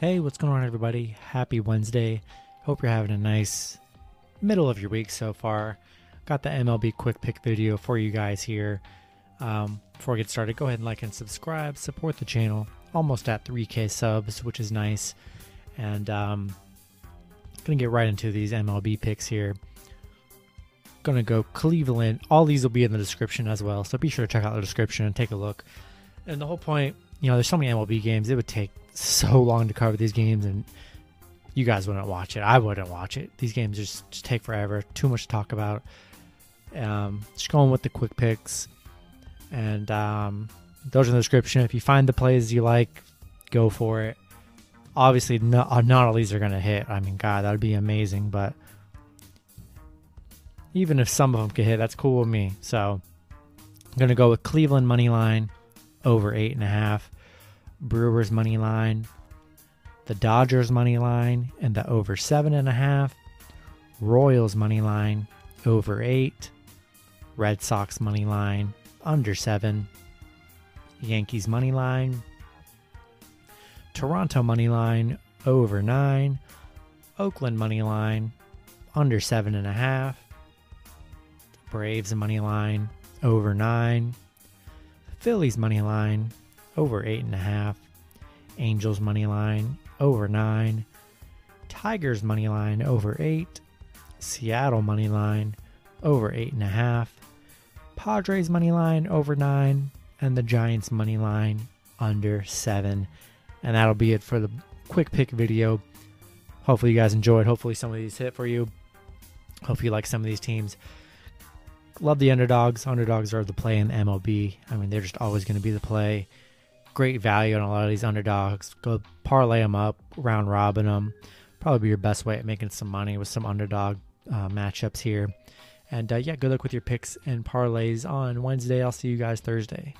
Hey, what's going on, everybody? Happy Wednesday. Hope you're having a nice middle of your week so far. Got the MLB quick pick video for you guys here. Um, before we get started, go ahead and like and subscribe. Support the channel. Almost at 3K subs, which is nice. And i um, gonna get right into these MLB picks here. Gonna go Cleveland. All these will be in the description as well, so be sure to check out the description and take a look. And the whole point, you know, there's so many MLB games. It would take so long to cover these games, and you guys wouldn't watch it. I wouldn't watch it. These games just, just take forever. Too much to talk about. Um, just going with the quick picks, and um, those are in the description. If you find the plays you like, go for it. Obviously, not, not all these are going to hit. I mean, God, that would be amazing. But even if some of them could hit, that's cool with me. So I'm going to go with Cleveland money line over eight and a half, Brewers money line, the Dodgers money line, and the over seven and a half, Royals money line over eight, Red Sox money line under seven, Yankees money line, Toronto money line over nine, Oakland money line under seven and a half, Braves money line over nine, Phillies money line over eight and a half, Angels money line over nine, Tigers money line over eight, Seattle money line over eight and a half, Padres money line over nine, and the Giants money line under seven. And that'll be it for the quick pick video. Hopefully you guys enjoyed. Hopefully some of these hit for you. Hopefully you like some of these teams. Love the underdogs. Underdogs are the play in MLB. I mean, they're just always going to be the play. Great value on a lot of these underdogs. Go parlay them up, round robin them. Probably be your best way at making some money with some underdog uh, matchups here. And uh, yeah, good luck with your picks and parlays on Wednesday. I'll see you guys Thursday.